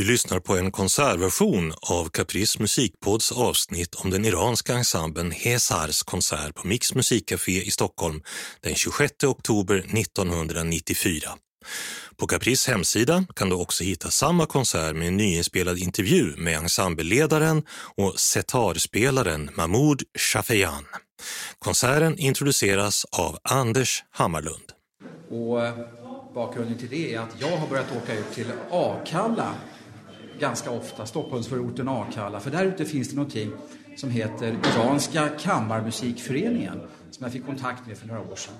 Vi lyssnar på en konsertversion av Caprice musikpods avsnitt om den iranska ensemblen Hesars konsert på Mix musikcafé i Stockholm den 26 oktober 1994. På Caprice hemsida kan du också hitta samma konsert med en nyinspelad intervju med ensembleledaren och setarspelaren Mahmoud Shafeyan. Konserten introduceras av Anders Hammarlund. Och eh, bakgrunden till det är att jag har börjat åka ut till Akalla ganska ofta, Stockholmsförorten Akalla. För där ute finns det någonting som heter Iranska kammarmusikföreningen som jag fick kontakt med för några år sedan.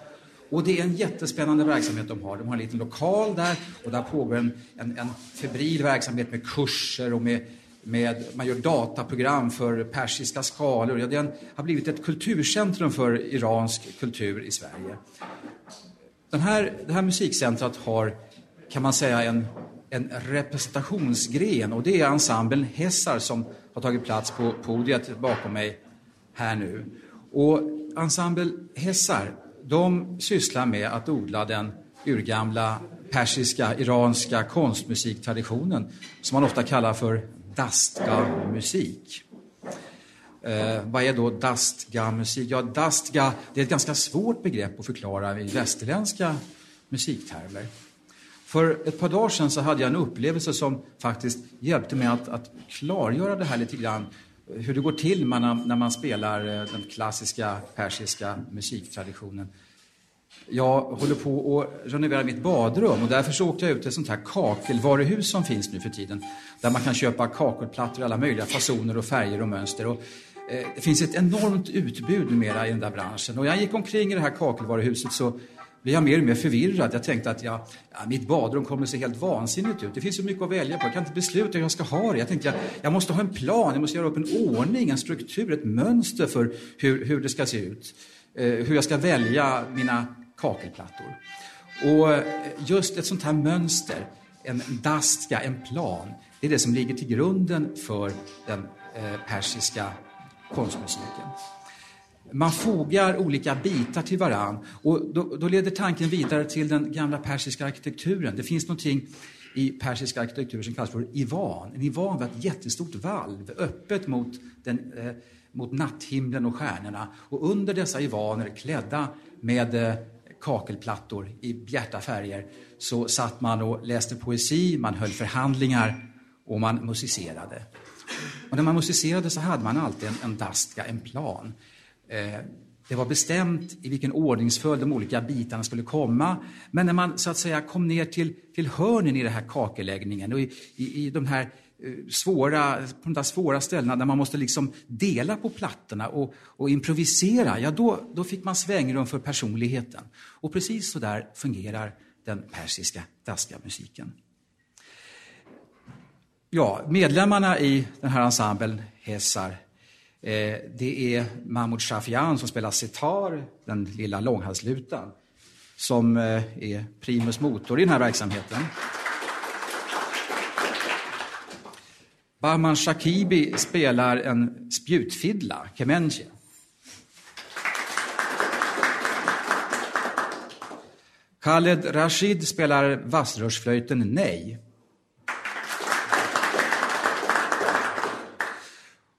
Och det är en jättespännande verksamhet de har. De har en liten lokal där och där pågår en, en, en febril verksamhet med kurser och med, med, man gör dataprogram för persiska skalor. Ja, det har blivit ett kulturcentrum för iransk kultur i Sverige. Den här, det här musikcentret har, kan man säga, en, en representationsgren och det är ensemblen Hessar som har tagit plats på podiet bakom mig här nu. Och ensemble Hessar, de sysslar med att odla den urgamla persiska, iranska konstmusiktraditionen som man ofta kallar för dastga-musik. Eh, vad är då dastga-musik? Ja, dastga det är ett ganska svårt begrepp att förklara i västerländska musiktermer. För ett par dagar sedan så hade jag en upplevelse som faktiskt hjälpte mig att, att klargöra det här lite grann. Hur det går till man, när man spelar eh, den klassiska persiska musiktraditionen. Jag håller på att renovera mitt badrum och därför så åkte jag ut till ett sånt här kakelvaruhus som finns nu för tiden. Där man kan köpa kakelplattor i alla möjliga fasoner och färger och mönster. Och, eh, det finns ett enormt utbud numera i den där branschen. Och jag gick omkring i det här kakelvaruhuset så blev jag mer och mer förvirrad. Jag tänkte att jag, ja, mitt badrum kommer att se helt vansinnigt ut. Det finns så mycket att välja på. Jag kan inte besluta hur jag ska ha det. Jag tänkte jag, jag måste ha en plan, jag måste göra upp en ordning, en struktur, ett mönster för hur, hur det ska se ut. Eh, hur jag ska välja mina kakelplattor. Och eh, just ett sånt här mönster, en daska, en plan, det är det som ligger till grunden för den eh, persiska konstmusiken. Man fogar olika bitar till varann och då, då, leder tanken vidare till den gamla persiska arkitekturen. Det finns någonting i persisk arkitektur som kallas för ivan. En ivan var ett jättestort valv öppet mot, den, eh, mot natthimlen och stjärnorna. Och under dessa ivaner, klädda med eh, kakelplattor i bjärta färger, så satt man och läste poesi, man höll förhandlingar och man musicerade. Och när man musicerade så hade man alltid en, en daska, en plan. Eh, det var bestämt i vilken ordningsföljd de olika bitarna skulle komma. Men när man så att säga kom ner till, till hörnen i den här kakeläggningen och i, i, i de här eh, svåra, på de där svåra ställena där man måste liksom dela på plattorna och, och improvisera, ja då, då fick man svängrum för personligheten. Och precis så där fungerar den persiska daska-musiken. Ja, medlemmarna i den här ensemblen, Hesar, Eh, det är Mahmoud Shafian som spelar sitar, den lilla långhalslutan, som eh, är primus motor i den här verksamheten. Bahman Shakibi spelar en spjutfiddla, kemenji. Khaled Rashid spelar vassrörsflöjten Nej.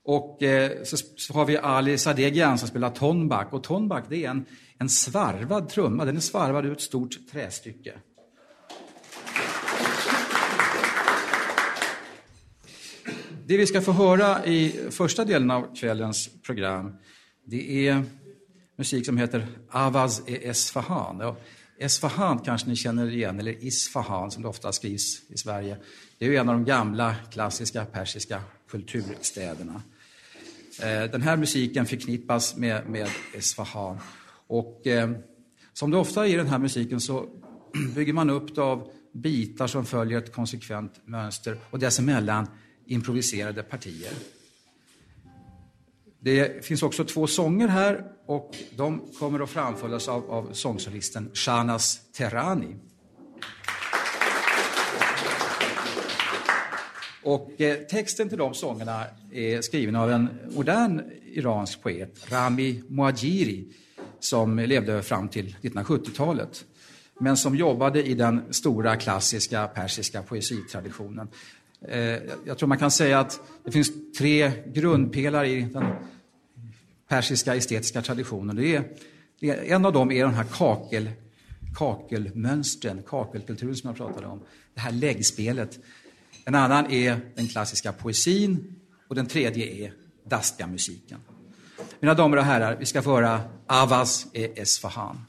Och eh, så, så, har vi Ali Sadegian som spelar tonback. Och tonback det är en, en svarvad trumma, den är svarvad ur ett stort trästycke. Det vi ska få höra i första delen av kvällens program, det är musik som heter Avaz e Esfahan. Och Esfahan kanske ni känner igen, eller Isfahan som det ofta skrivs i Sverige. Det är ju en av de gamla klassiska persiska kulturstäderna. Eh, den här musiken förknippas med, med Esfahan. Och eh, som det ofta är i den här musiken så bygger man upp det av bitar som följer ett konsekvent mönster och dessemellan improviserade partier. Det finns också två sånger här och de kommer att framföras av, av sångsolisten Shanas Terani. Och eh, texten till de sångerna är skriven av en modern iransk poet, Rami Muajiri, som levde fram till 1970-talet, men som jobbade i den stora klassiska persiska poesitraditionen. Eh, jag tror man kan säga att det finns tre grundpelare i den persiska estetiska traditionen. Det är, en av dem är den här kakel, kakelmönstren, kakelkulturen som jag pratade om. Det här läggspelet. En annan är den klassiska poesin och den tredje är daska-musiken. Mina damer och herrar, vi ska föra Avaz e Esfahan.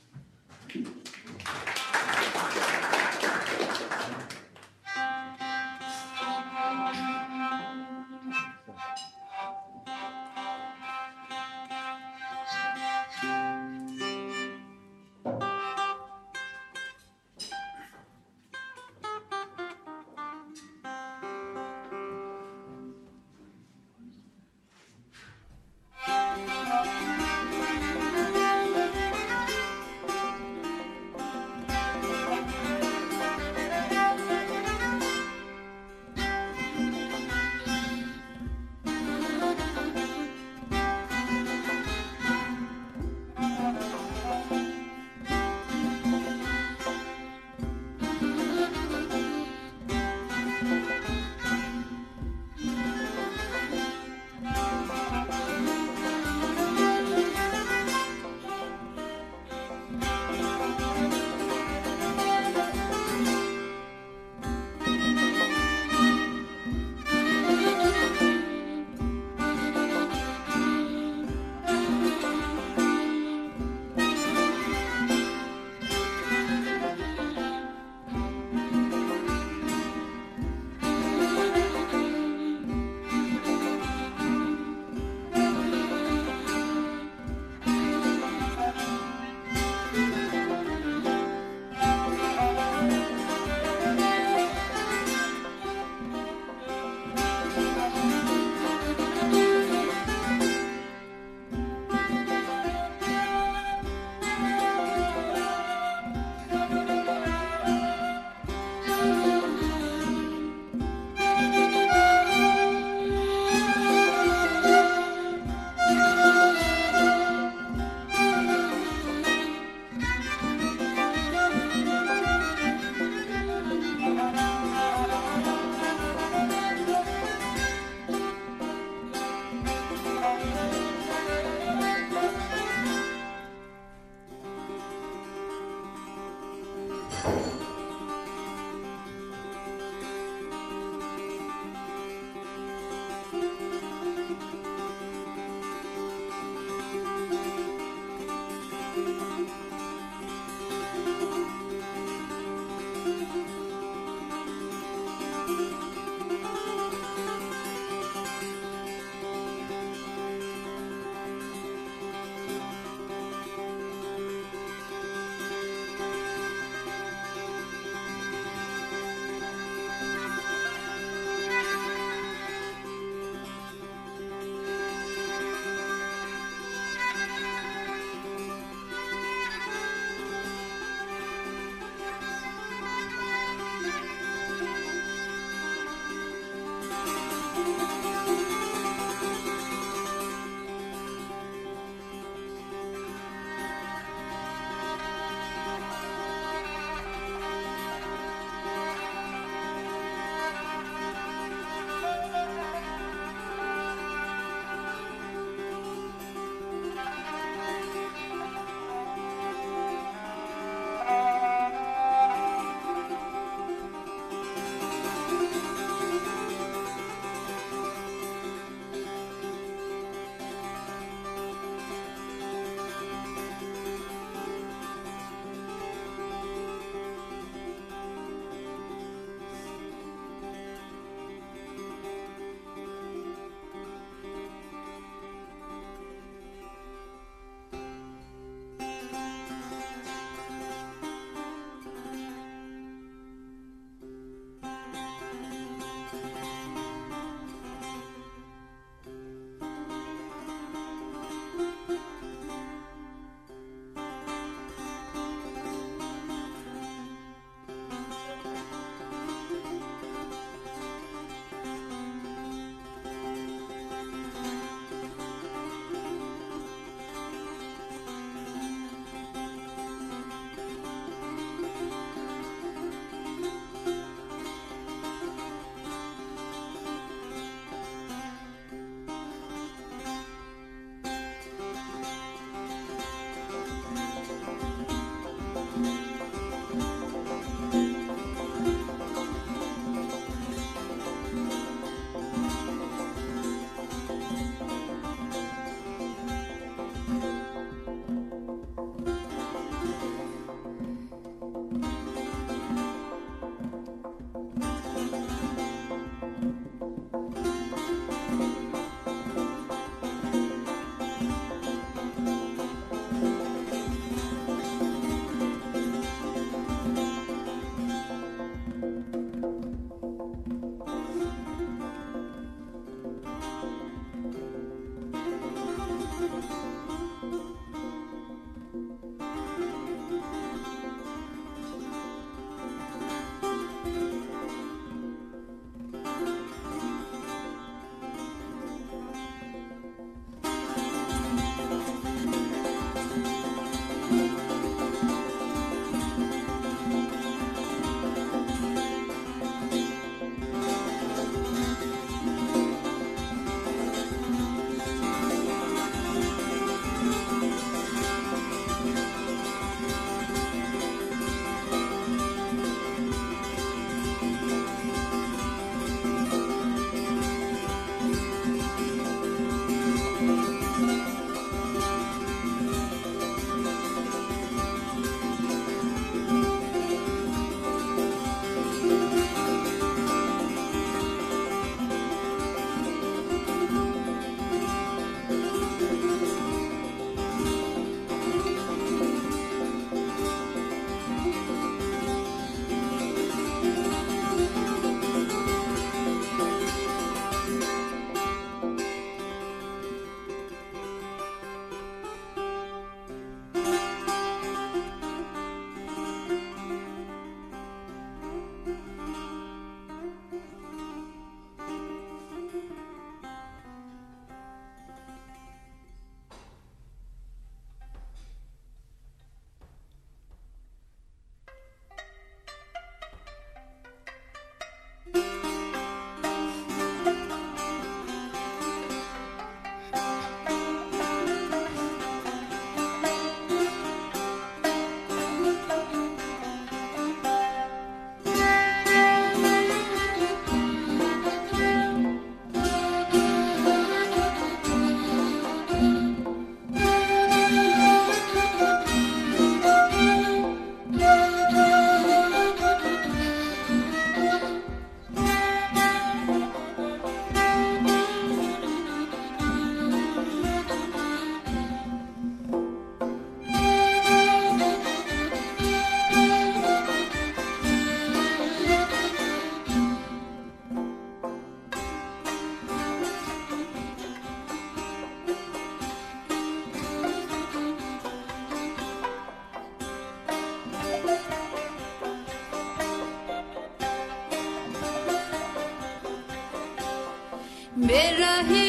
मेरा ही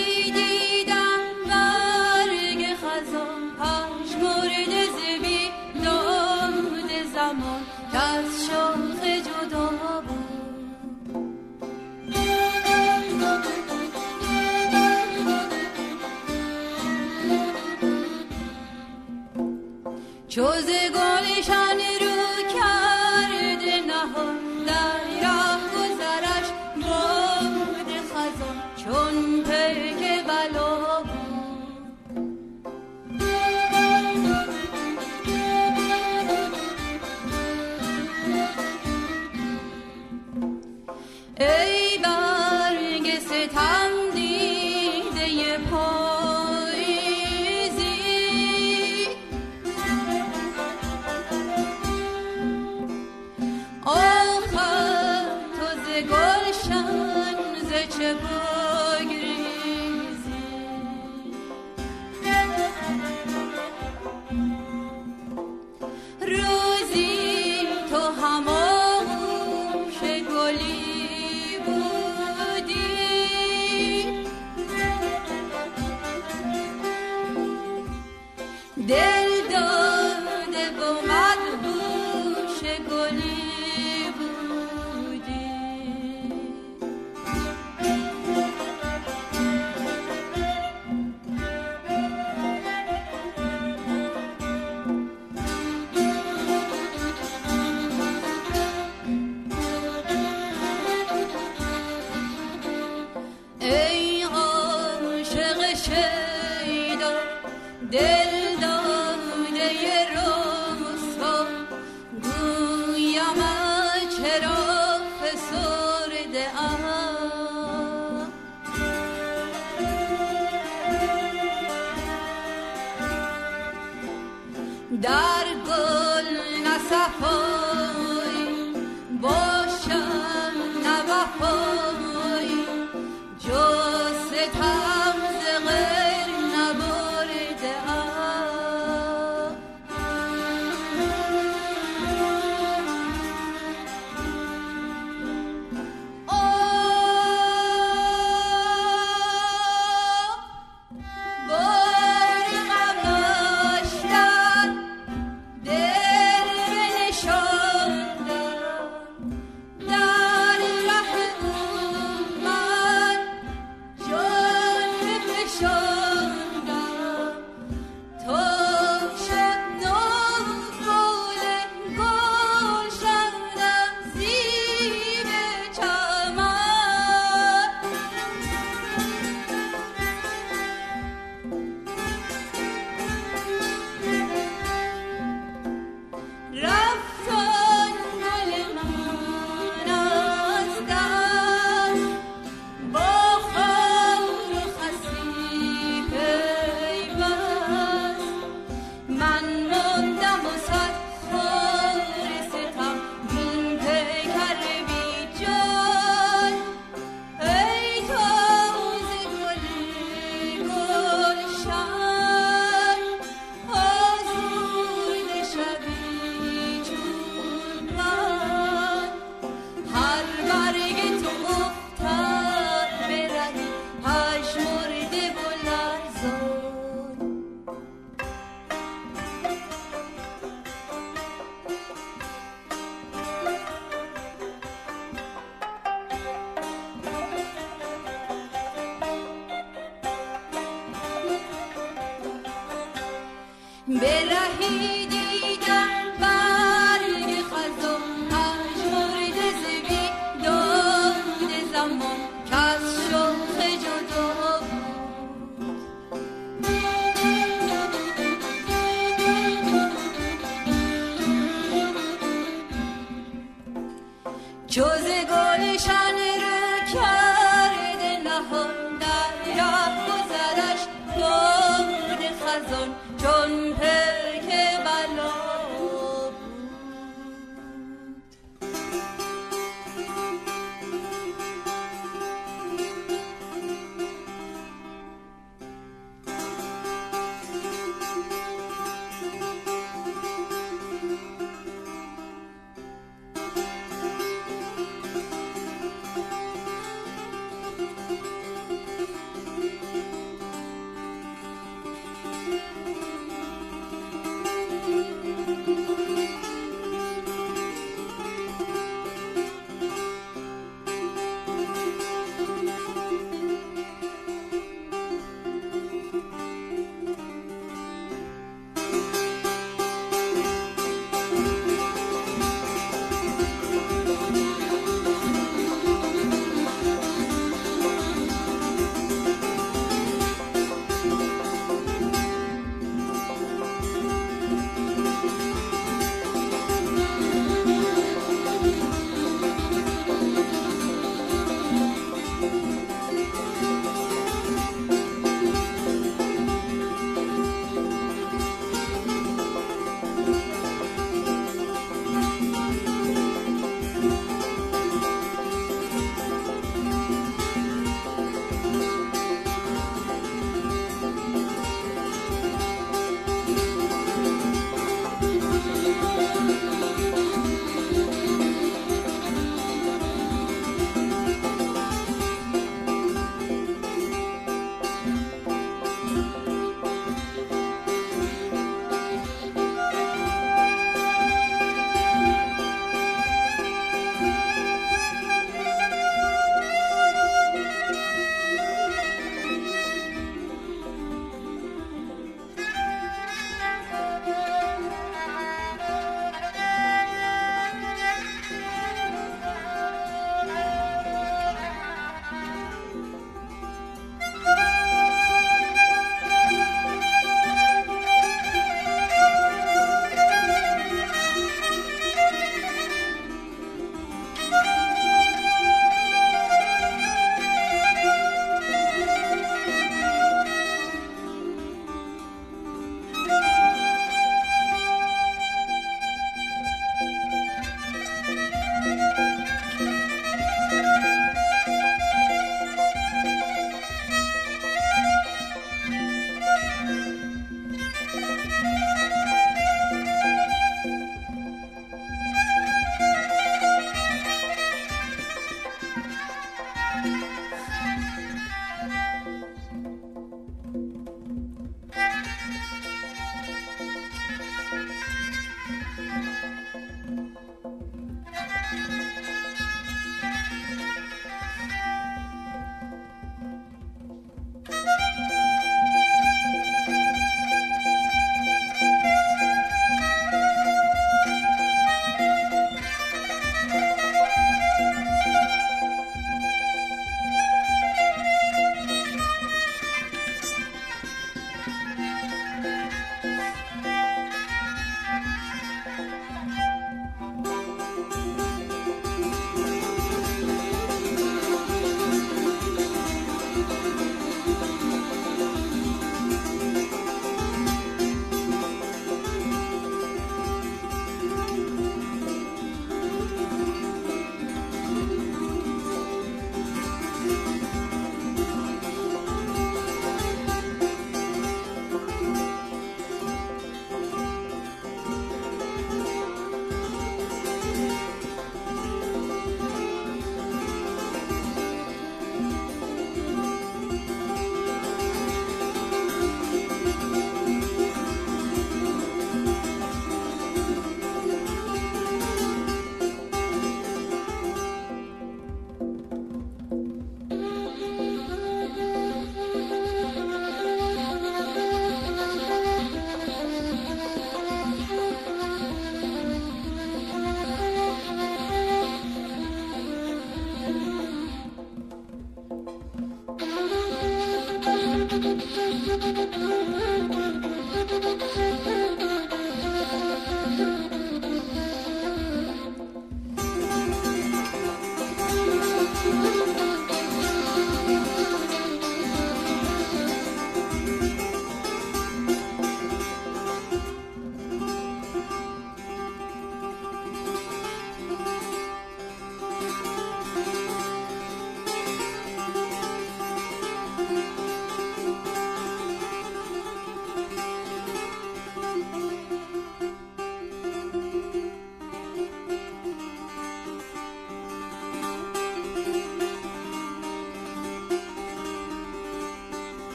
جز گلشن رو کرده نهان در ره گذرش باد خزان چون پر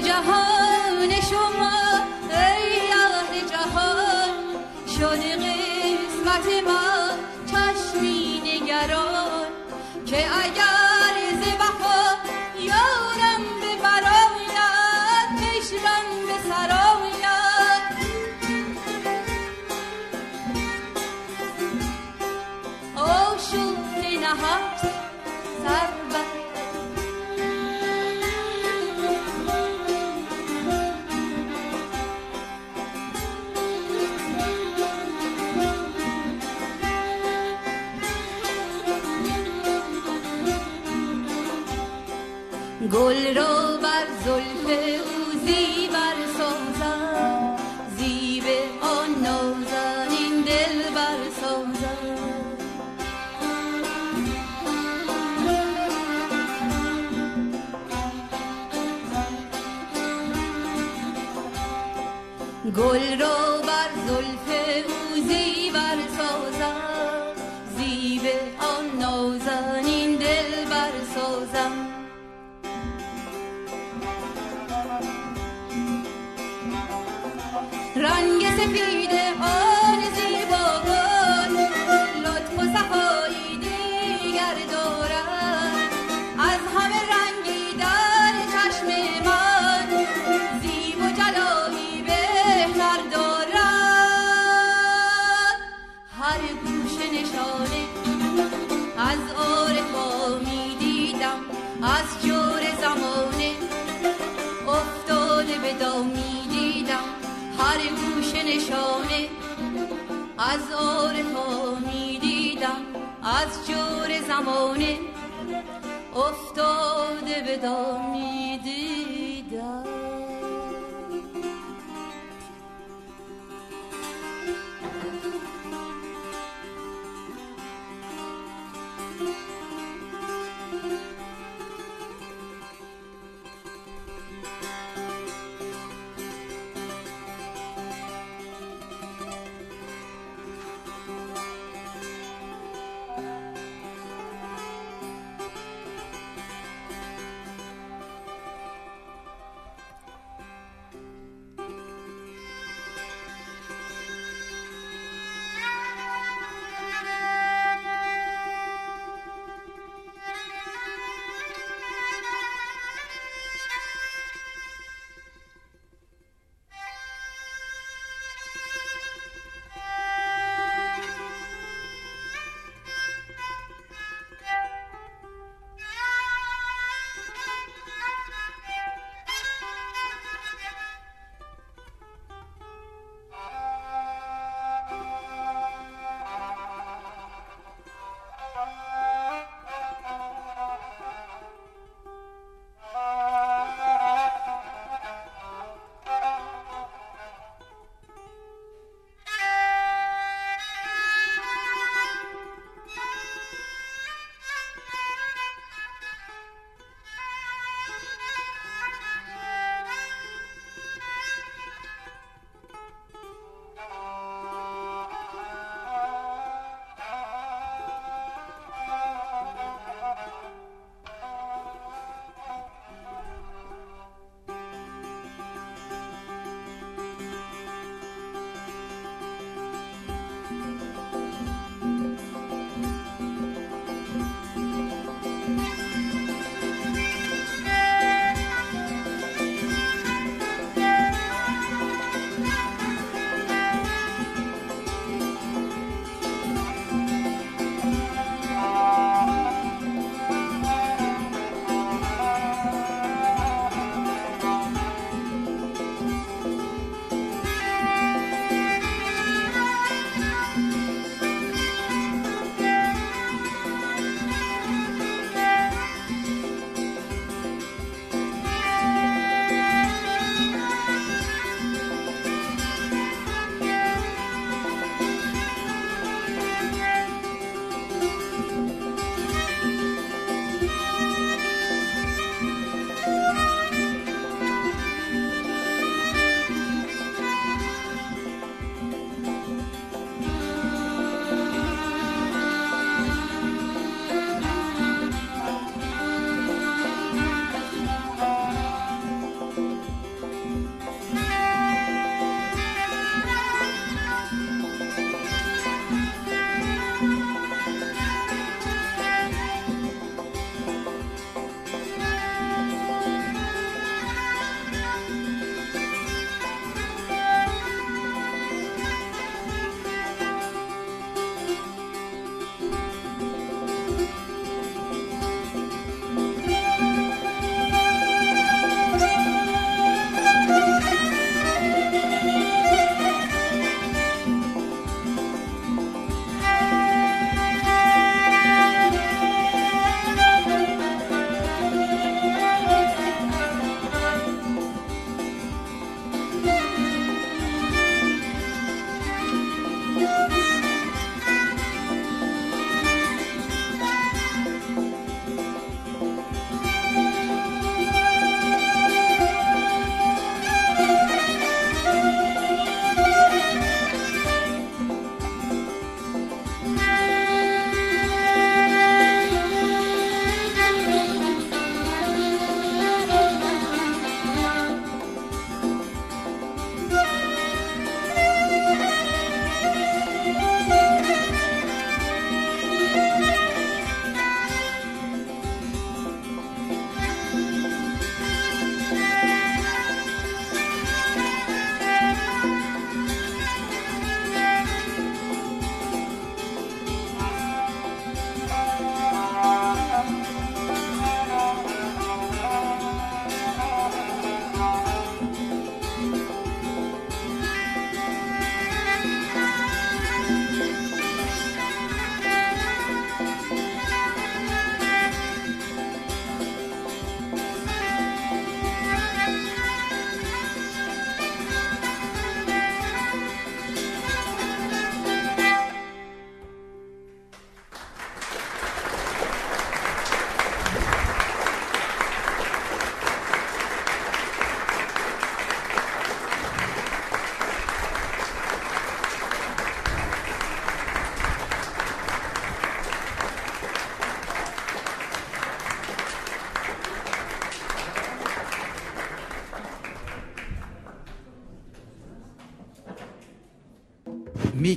جهان شما.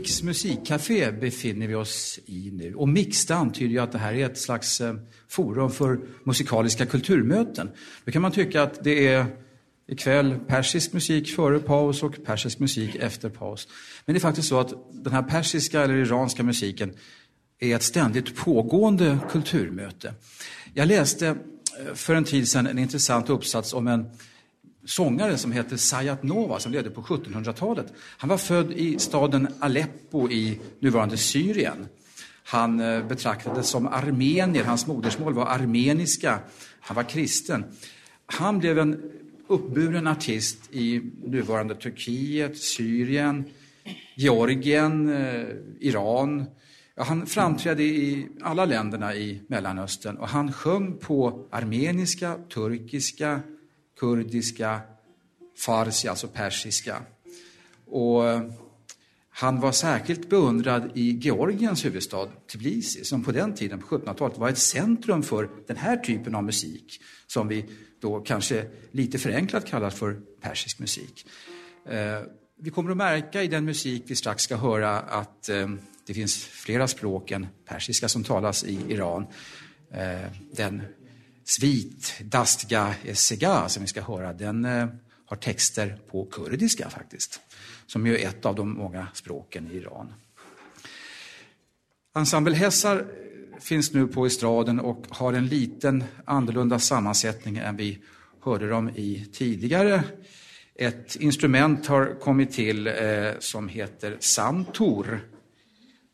Mix musikcafé befinner vi oss i nu. Och Mix det antyder ju att det här är ett slags eh, forum för musikaliska kulturmöten. Då kan man tycka att det är ikväll persisk musik före paus och persisk musik efter paus. Men det är faktiskt så att den här persiska eller iranska musiken är ett ständigt pågående kulturmöte. Jag läste eh, för en tid sedan en intressant uppsats om en sångare som heter Sayat Nova som levde på 1700-talet. Han var född i staden Aleppo i nuvarande Syrien. Han eh, betraktades som armenier, hans modersmål var armeniska, han var kristen. Han blev en uppburen artist i nuvarande Turkiet, Syrien, Georgien, eh, Iran. Han framträdde i alla länderna i Mellanöstern och han sjöng på armeniska, turkiska, kurdiska, farsi, alltså persiska. Och eh, han var särskilt beundrad i Georgiens huvudstad Tbilisi, som på den tiden, på 1700-talet, var ett centrum för den här typen av musik, som vi då kanske lite förenklat kallar för persisk musik. Eh, vi kommer att märka i den musik vi strax ska höra att eh, det finns flera språk än persiska som talas i Iran. Den svit, Dastga Sega, som vi ska höra, den eh, har texter på kurdiska faktiskt, som ju är ett av de många språken i Iran. Ensemble Hessar eh, finns nu på estraden och har en liten annorlunda sammansättning än vi hörde dem i tidigare. Ett instrument har kommit till eh, som heter santor.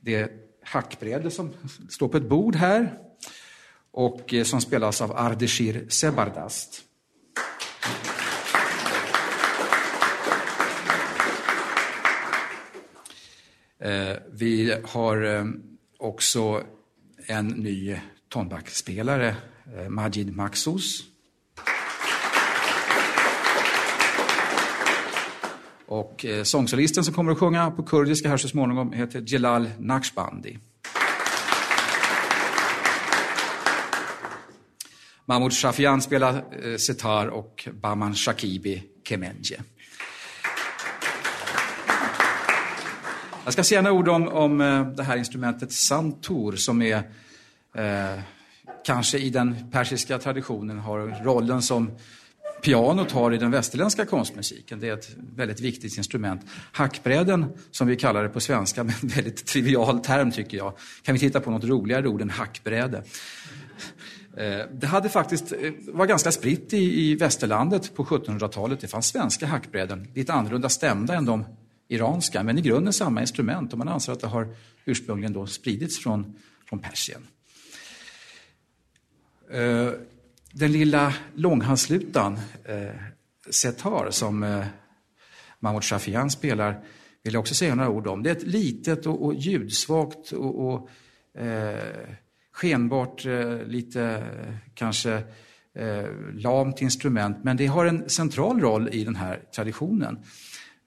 Det är hackbräde som står på ett bord här och eh, som spelas av Ardeshir Sebardast. Eh, vi har eh, också en ny tonbackspelare, Majid Maxous. Och sångsolisten som kommer att sjunga på kurdiska här så småningom heter Jelal Naqshbandi. Mahmoud Shafian spelar eh, setar och Baman Shakibi kemenje. Jag ska säga några ord om, om eh, det här instrumentet santur som är eh, kanske i den persiska traditionen har rollen som pianot har i den västerländska konstmusiken. Det är ett väldigt viktigt instrument. Hackbräden, som vi kallar det på svenska, med en väldigt trivial term tycker jag. Kan vi titta på något roligare ord än hackbräde? Eh, det hade faktiskt, eh, var ganska spritt i, i västerlandet på 1700-talet. Det fanns svenska hackbräden, lite annorlunda stämda än de iranska, men i grunden samma instrument och man anser att det har ursprungligen då spridits från, från Persien. Eh, den lilla långhandslutan, setar, som Mahmoud Shafian spelar, vill jag också säga några ord om. Det är ett litet och, och ljudsvagt och, och eh, skenbart eh, lite kanske eh, lamt instrument, men det har en central roll i den här traditionen.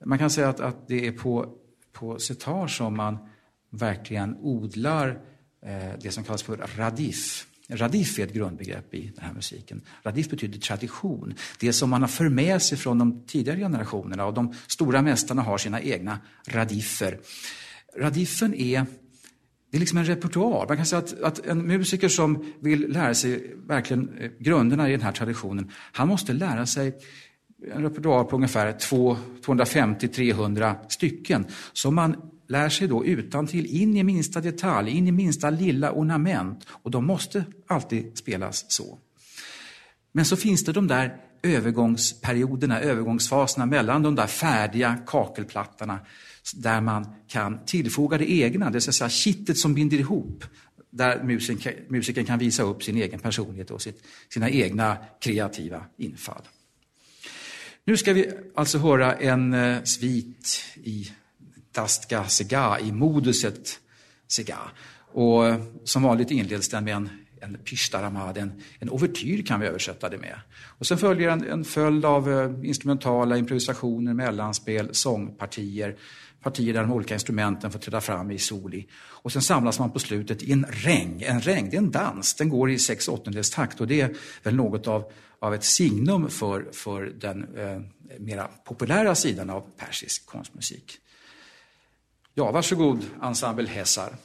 Man kan säga att, att det är på, på setar som man verkligen odlar eh, det som kallas för radif. Radif är ett grundbegrepp i den här musiken. Radif betyder tradition. Det som man har för med sig från de tidigare generationerna och de stora mästarna har sina egna radiffer. Radiffen är det är liksom en repertoar. Man kan säga att, att, en musiker som vill lära sig verkligen eh, grunderna i den här traditionen, han måste lära sig en repertoar på ungefär 250-300 stycken som man lär sig då utan till in i minsta detalj, in i minsta lilla ornament. Och de måste alltid spelas så. Men så finns det de där övergångsperioderna, övergångsfaserna mellan de där färdiga kakelplattorna där man kan tillfoga det egna, det vill säga kittet som binder ihop, där musiken, musiken kan visa upp sin egen personlighet och sitt, sina egna kreativa infall. Nu ska vi alltså höra en eh, svit i Dastga Sega, i moduset Sega. Och eh, som vanligt inleds den med en en pishtaramad, en, en ouvertyr kan vi översätta det med. Och sen följer en, en följd av eh, instrumentala improvisationer, mellanspel, sångpartier, partier där de olika instrumenten får träda fram i soli. Och sen samlas man på slutet i en regn. En regn, det är en dans, den går i sex åttondels takt och det är väl något av, av ett signum för, för den eh, mera populära sidan av persisk konstmusik. Ja, varsågod ensemble Hesar.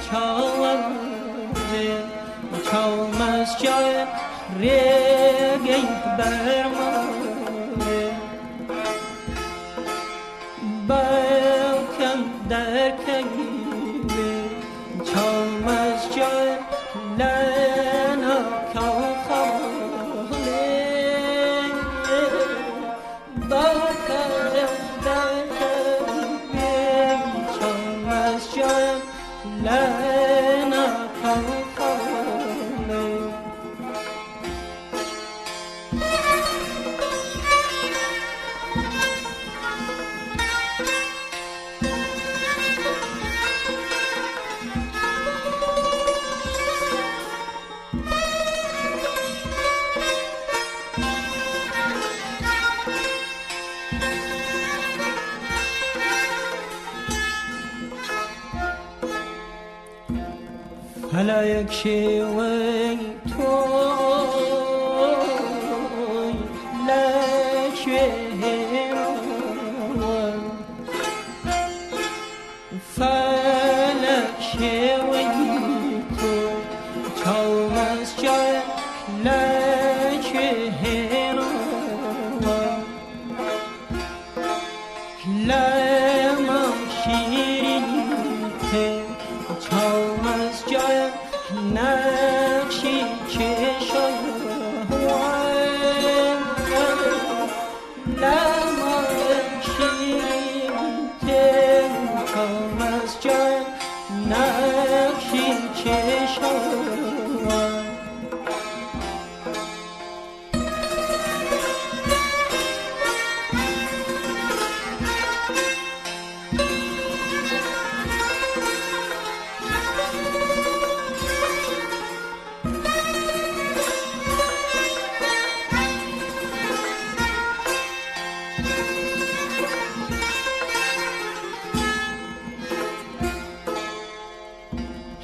چاله چاله من چاله ریگ این در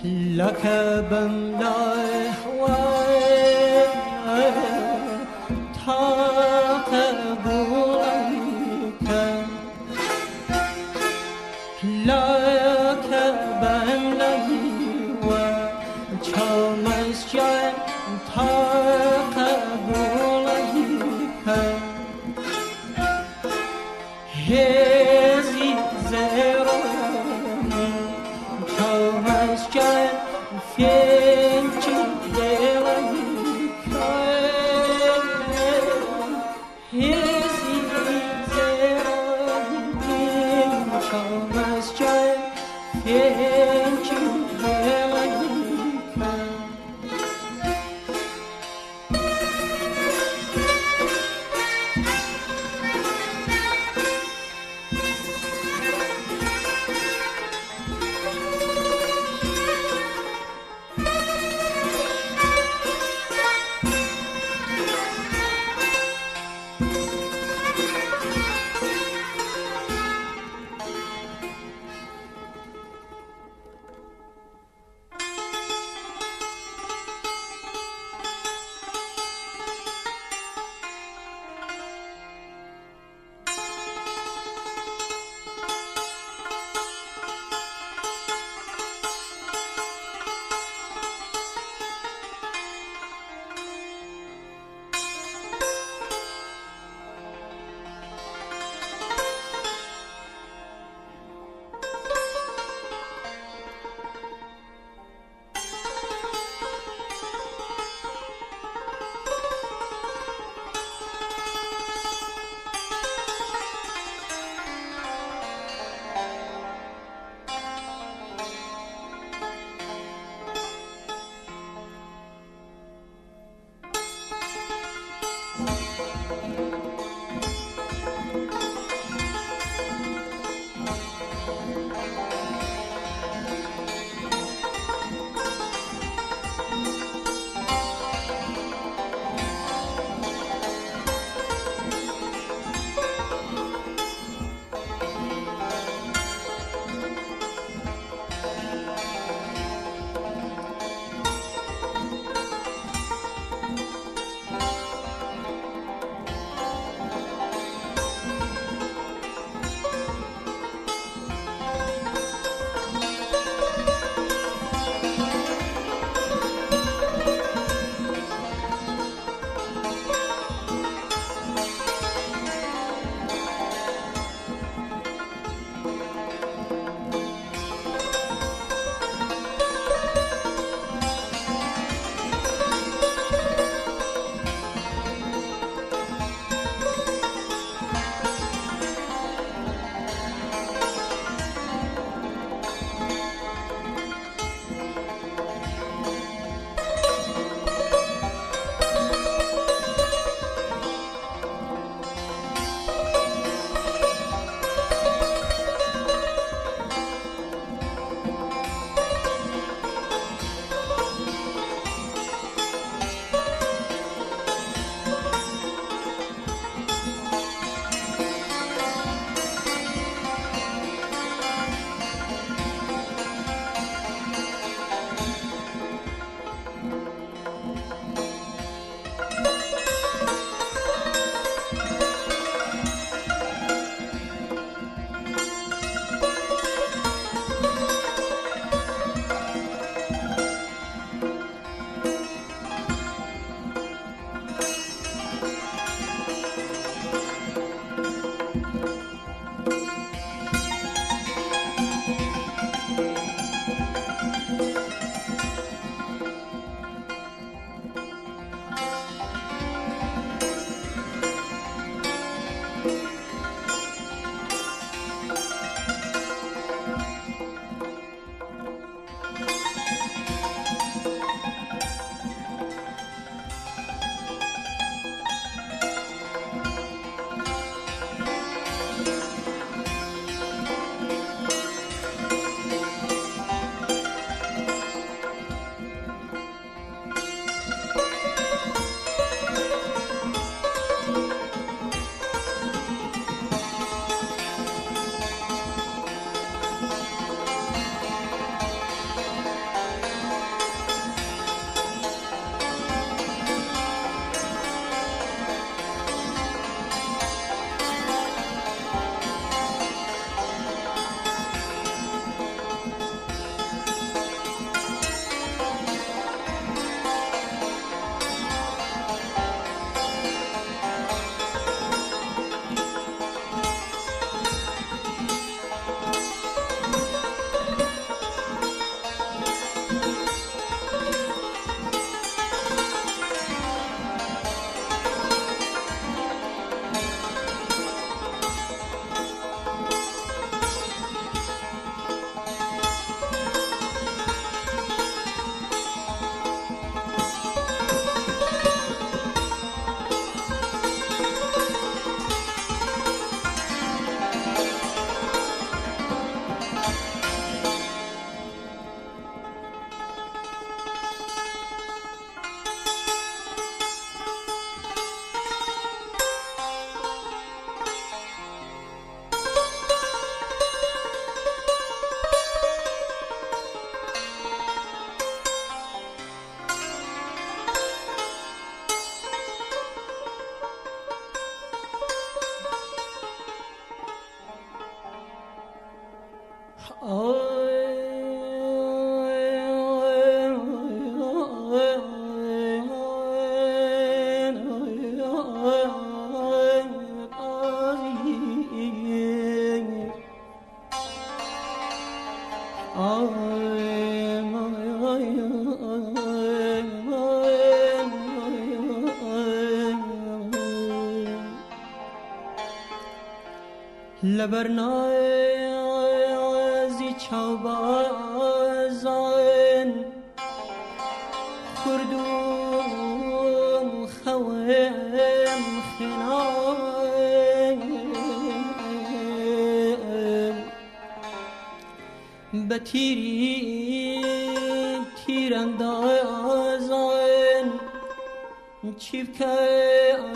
لك بمدح تقبلك لبرنای آزی چوبازان خردوم خوام خنام بتیری تیراندازان چیفکم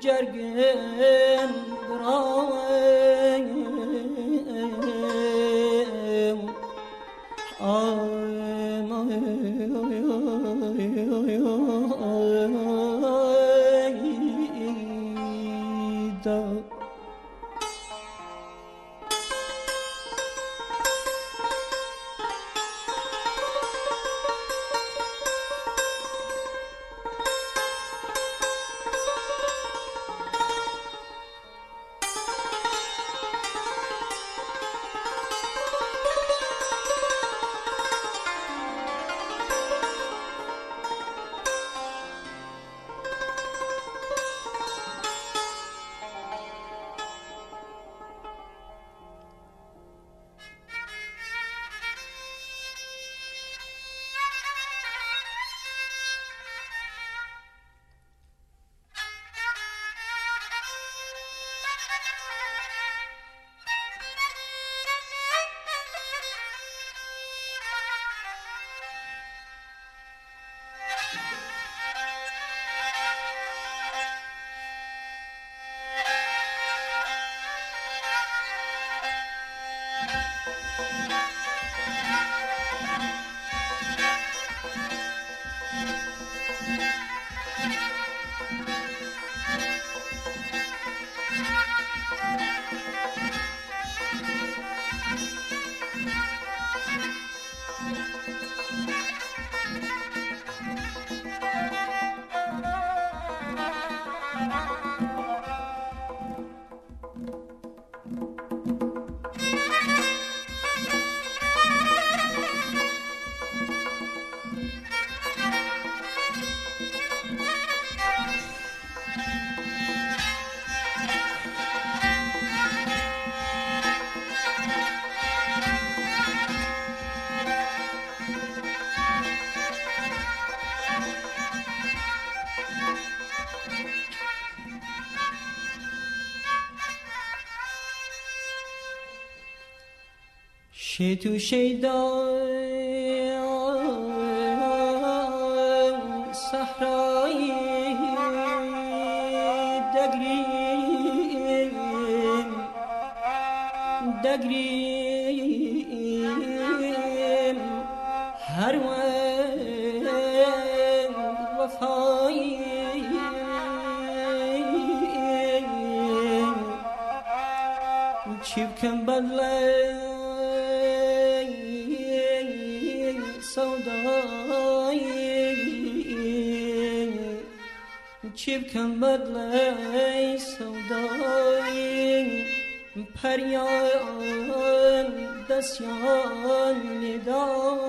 جرگم. Oh. که تو شیدا کمبد لی سودایی پریان دستیان ندایی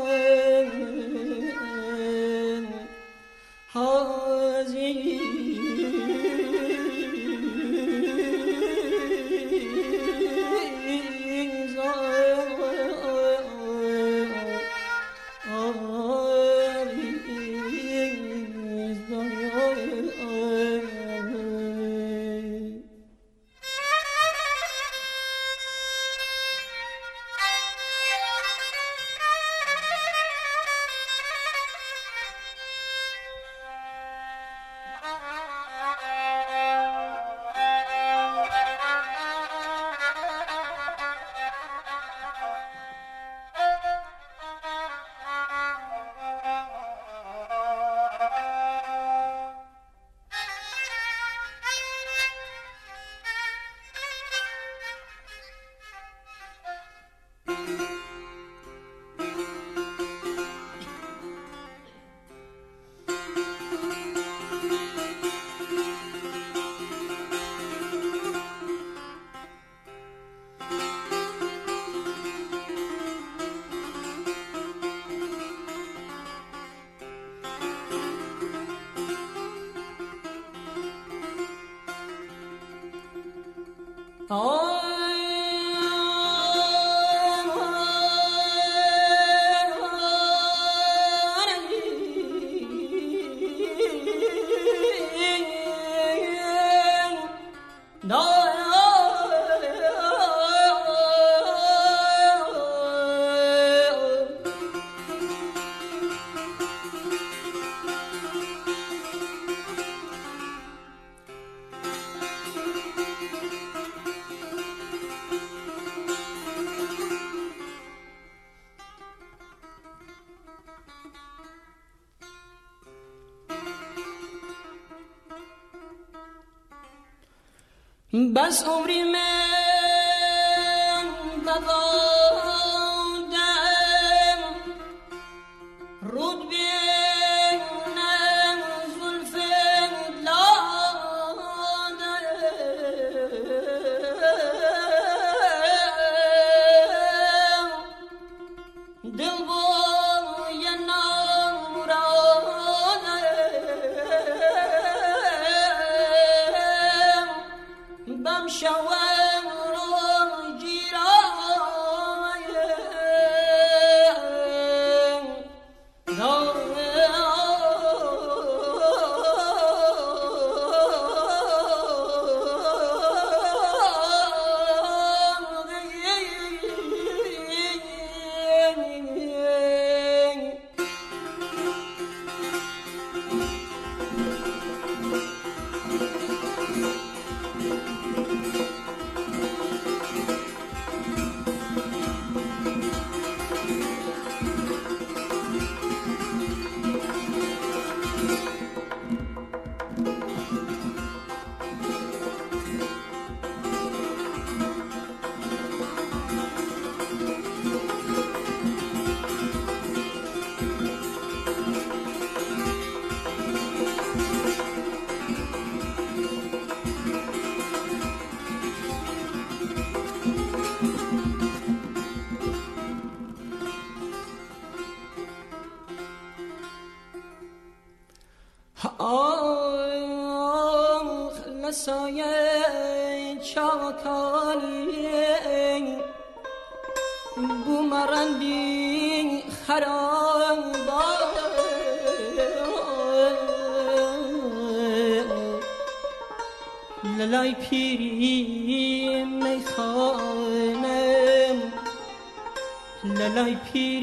las obras پیری میخانم للای پیری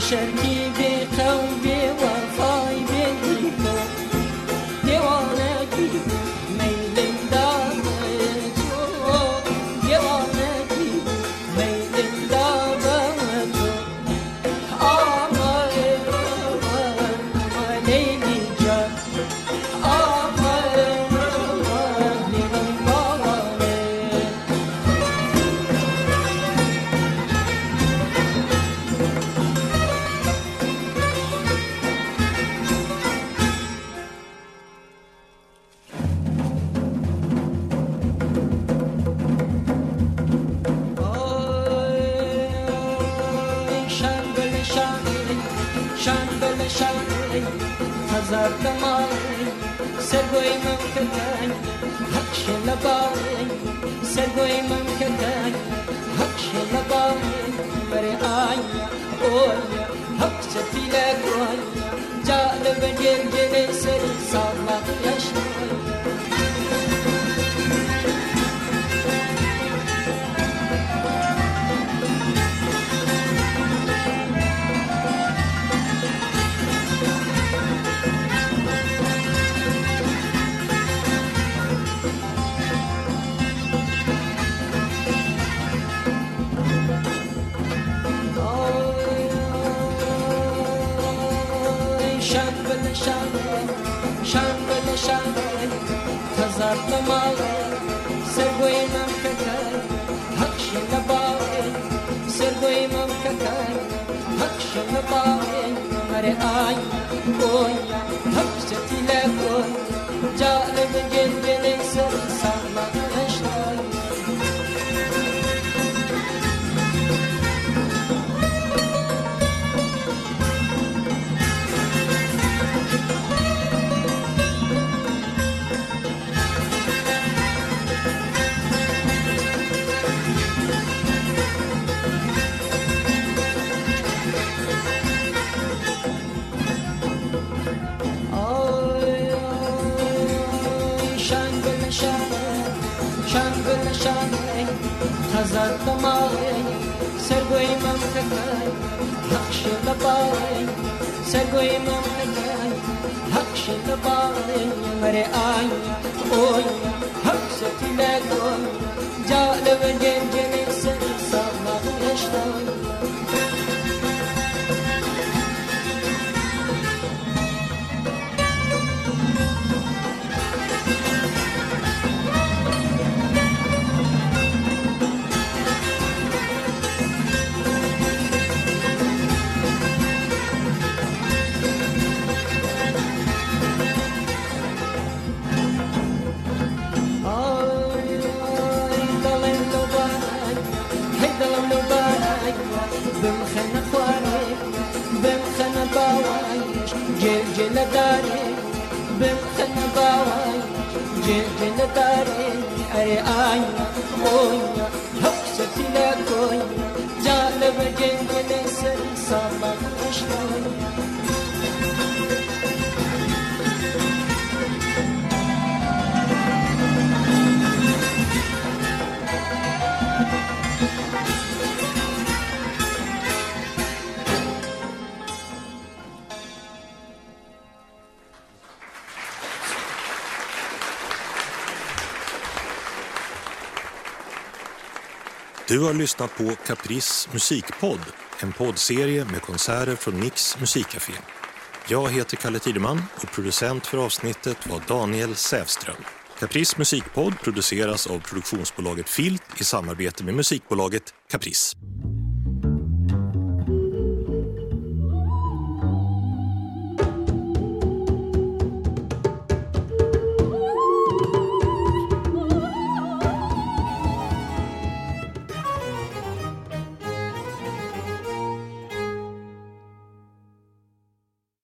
شرکی بی هزار دماغ سرگوی من کتای حق شلبای سرگوی من کتای حق شلبای مره آی اوی حق ستیلا کوی جالب جل جل سر سالا نشتای ينداري بنتن باوي کي ننداري اري آي ونه لک لا کوئی جانو جنگ نسل سان Du har lyssnat på Caprice musikpodd, en poddserie med konserter från Nix musikcafé. Jag heter Kalle Tideman och producent för avsnittet var Daniel Sävström. Caprice musikpodd produceras av produktionsbolaget Filt i samarbete med musikbolaget Caprice.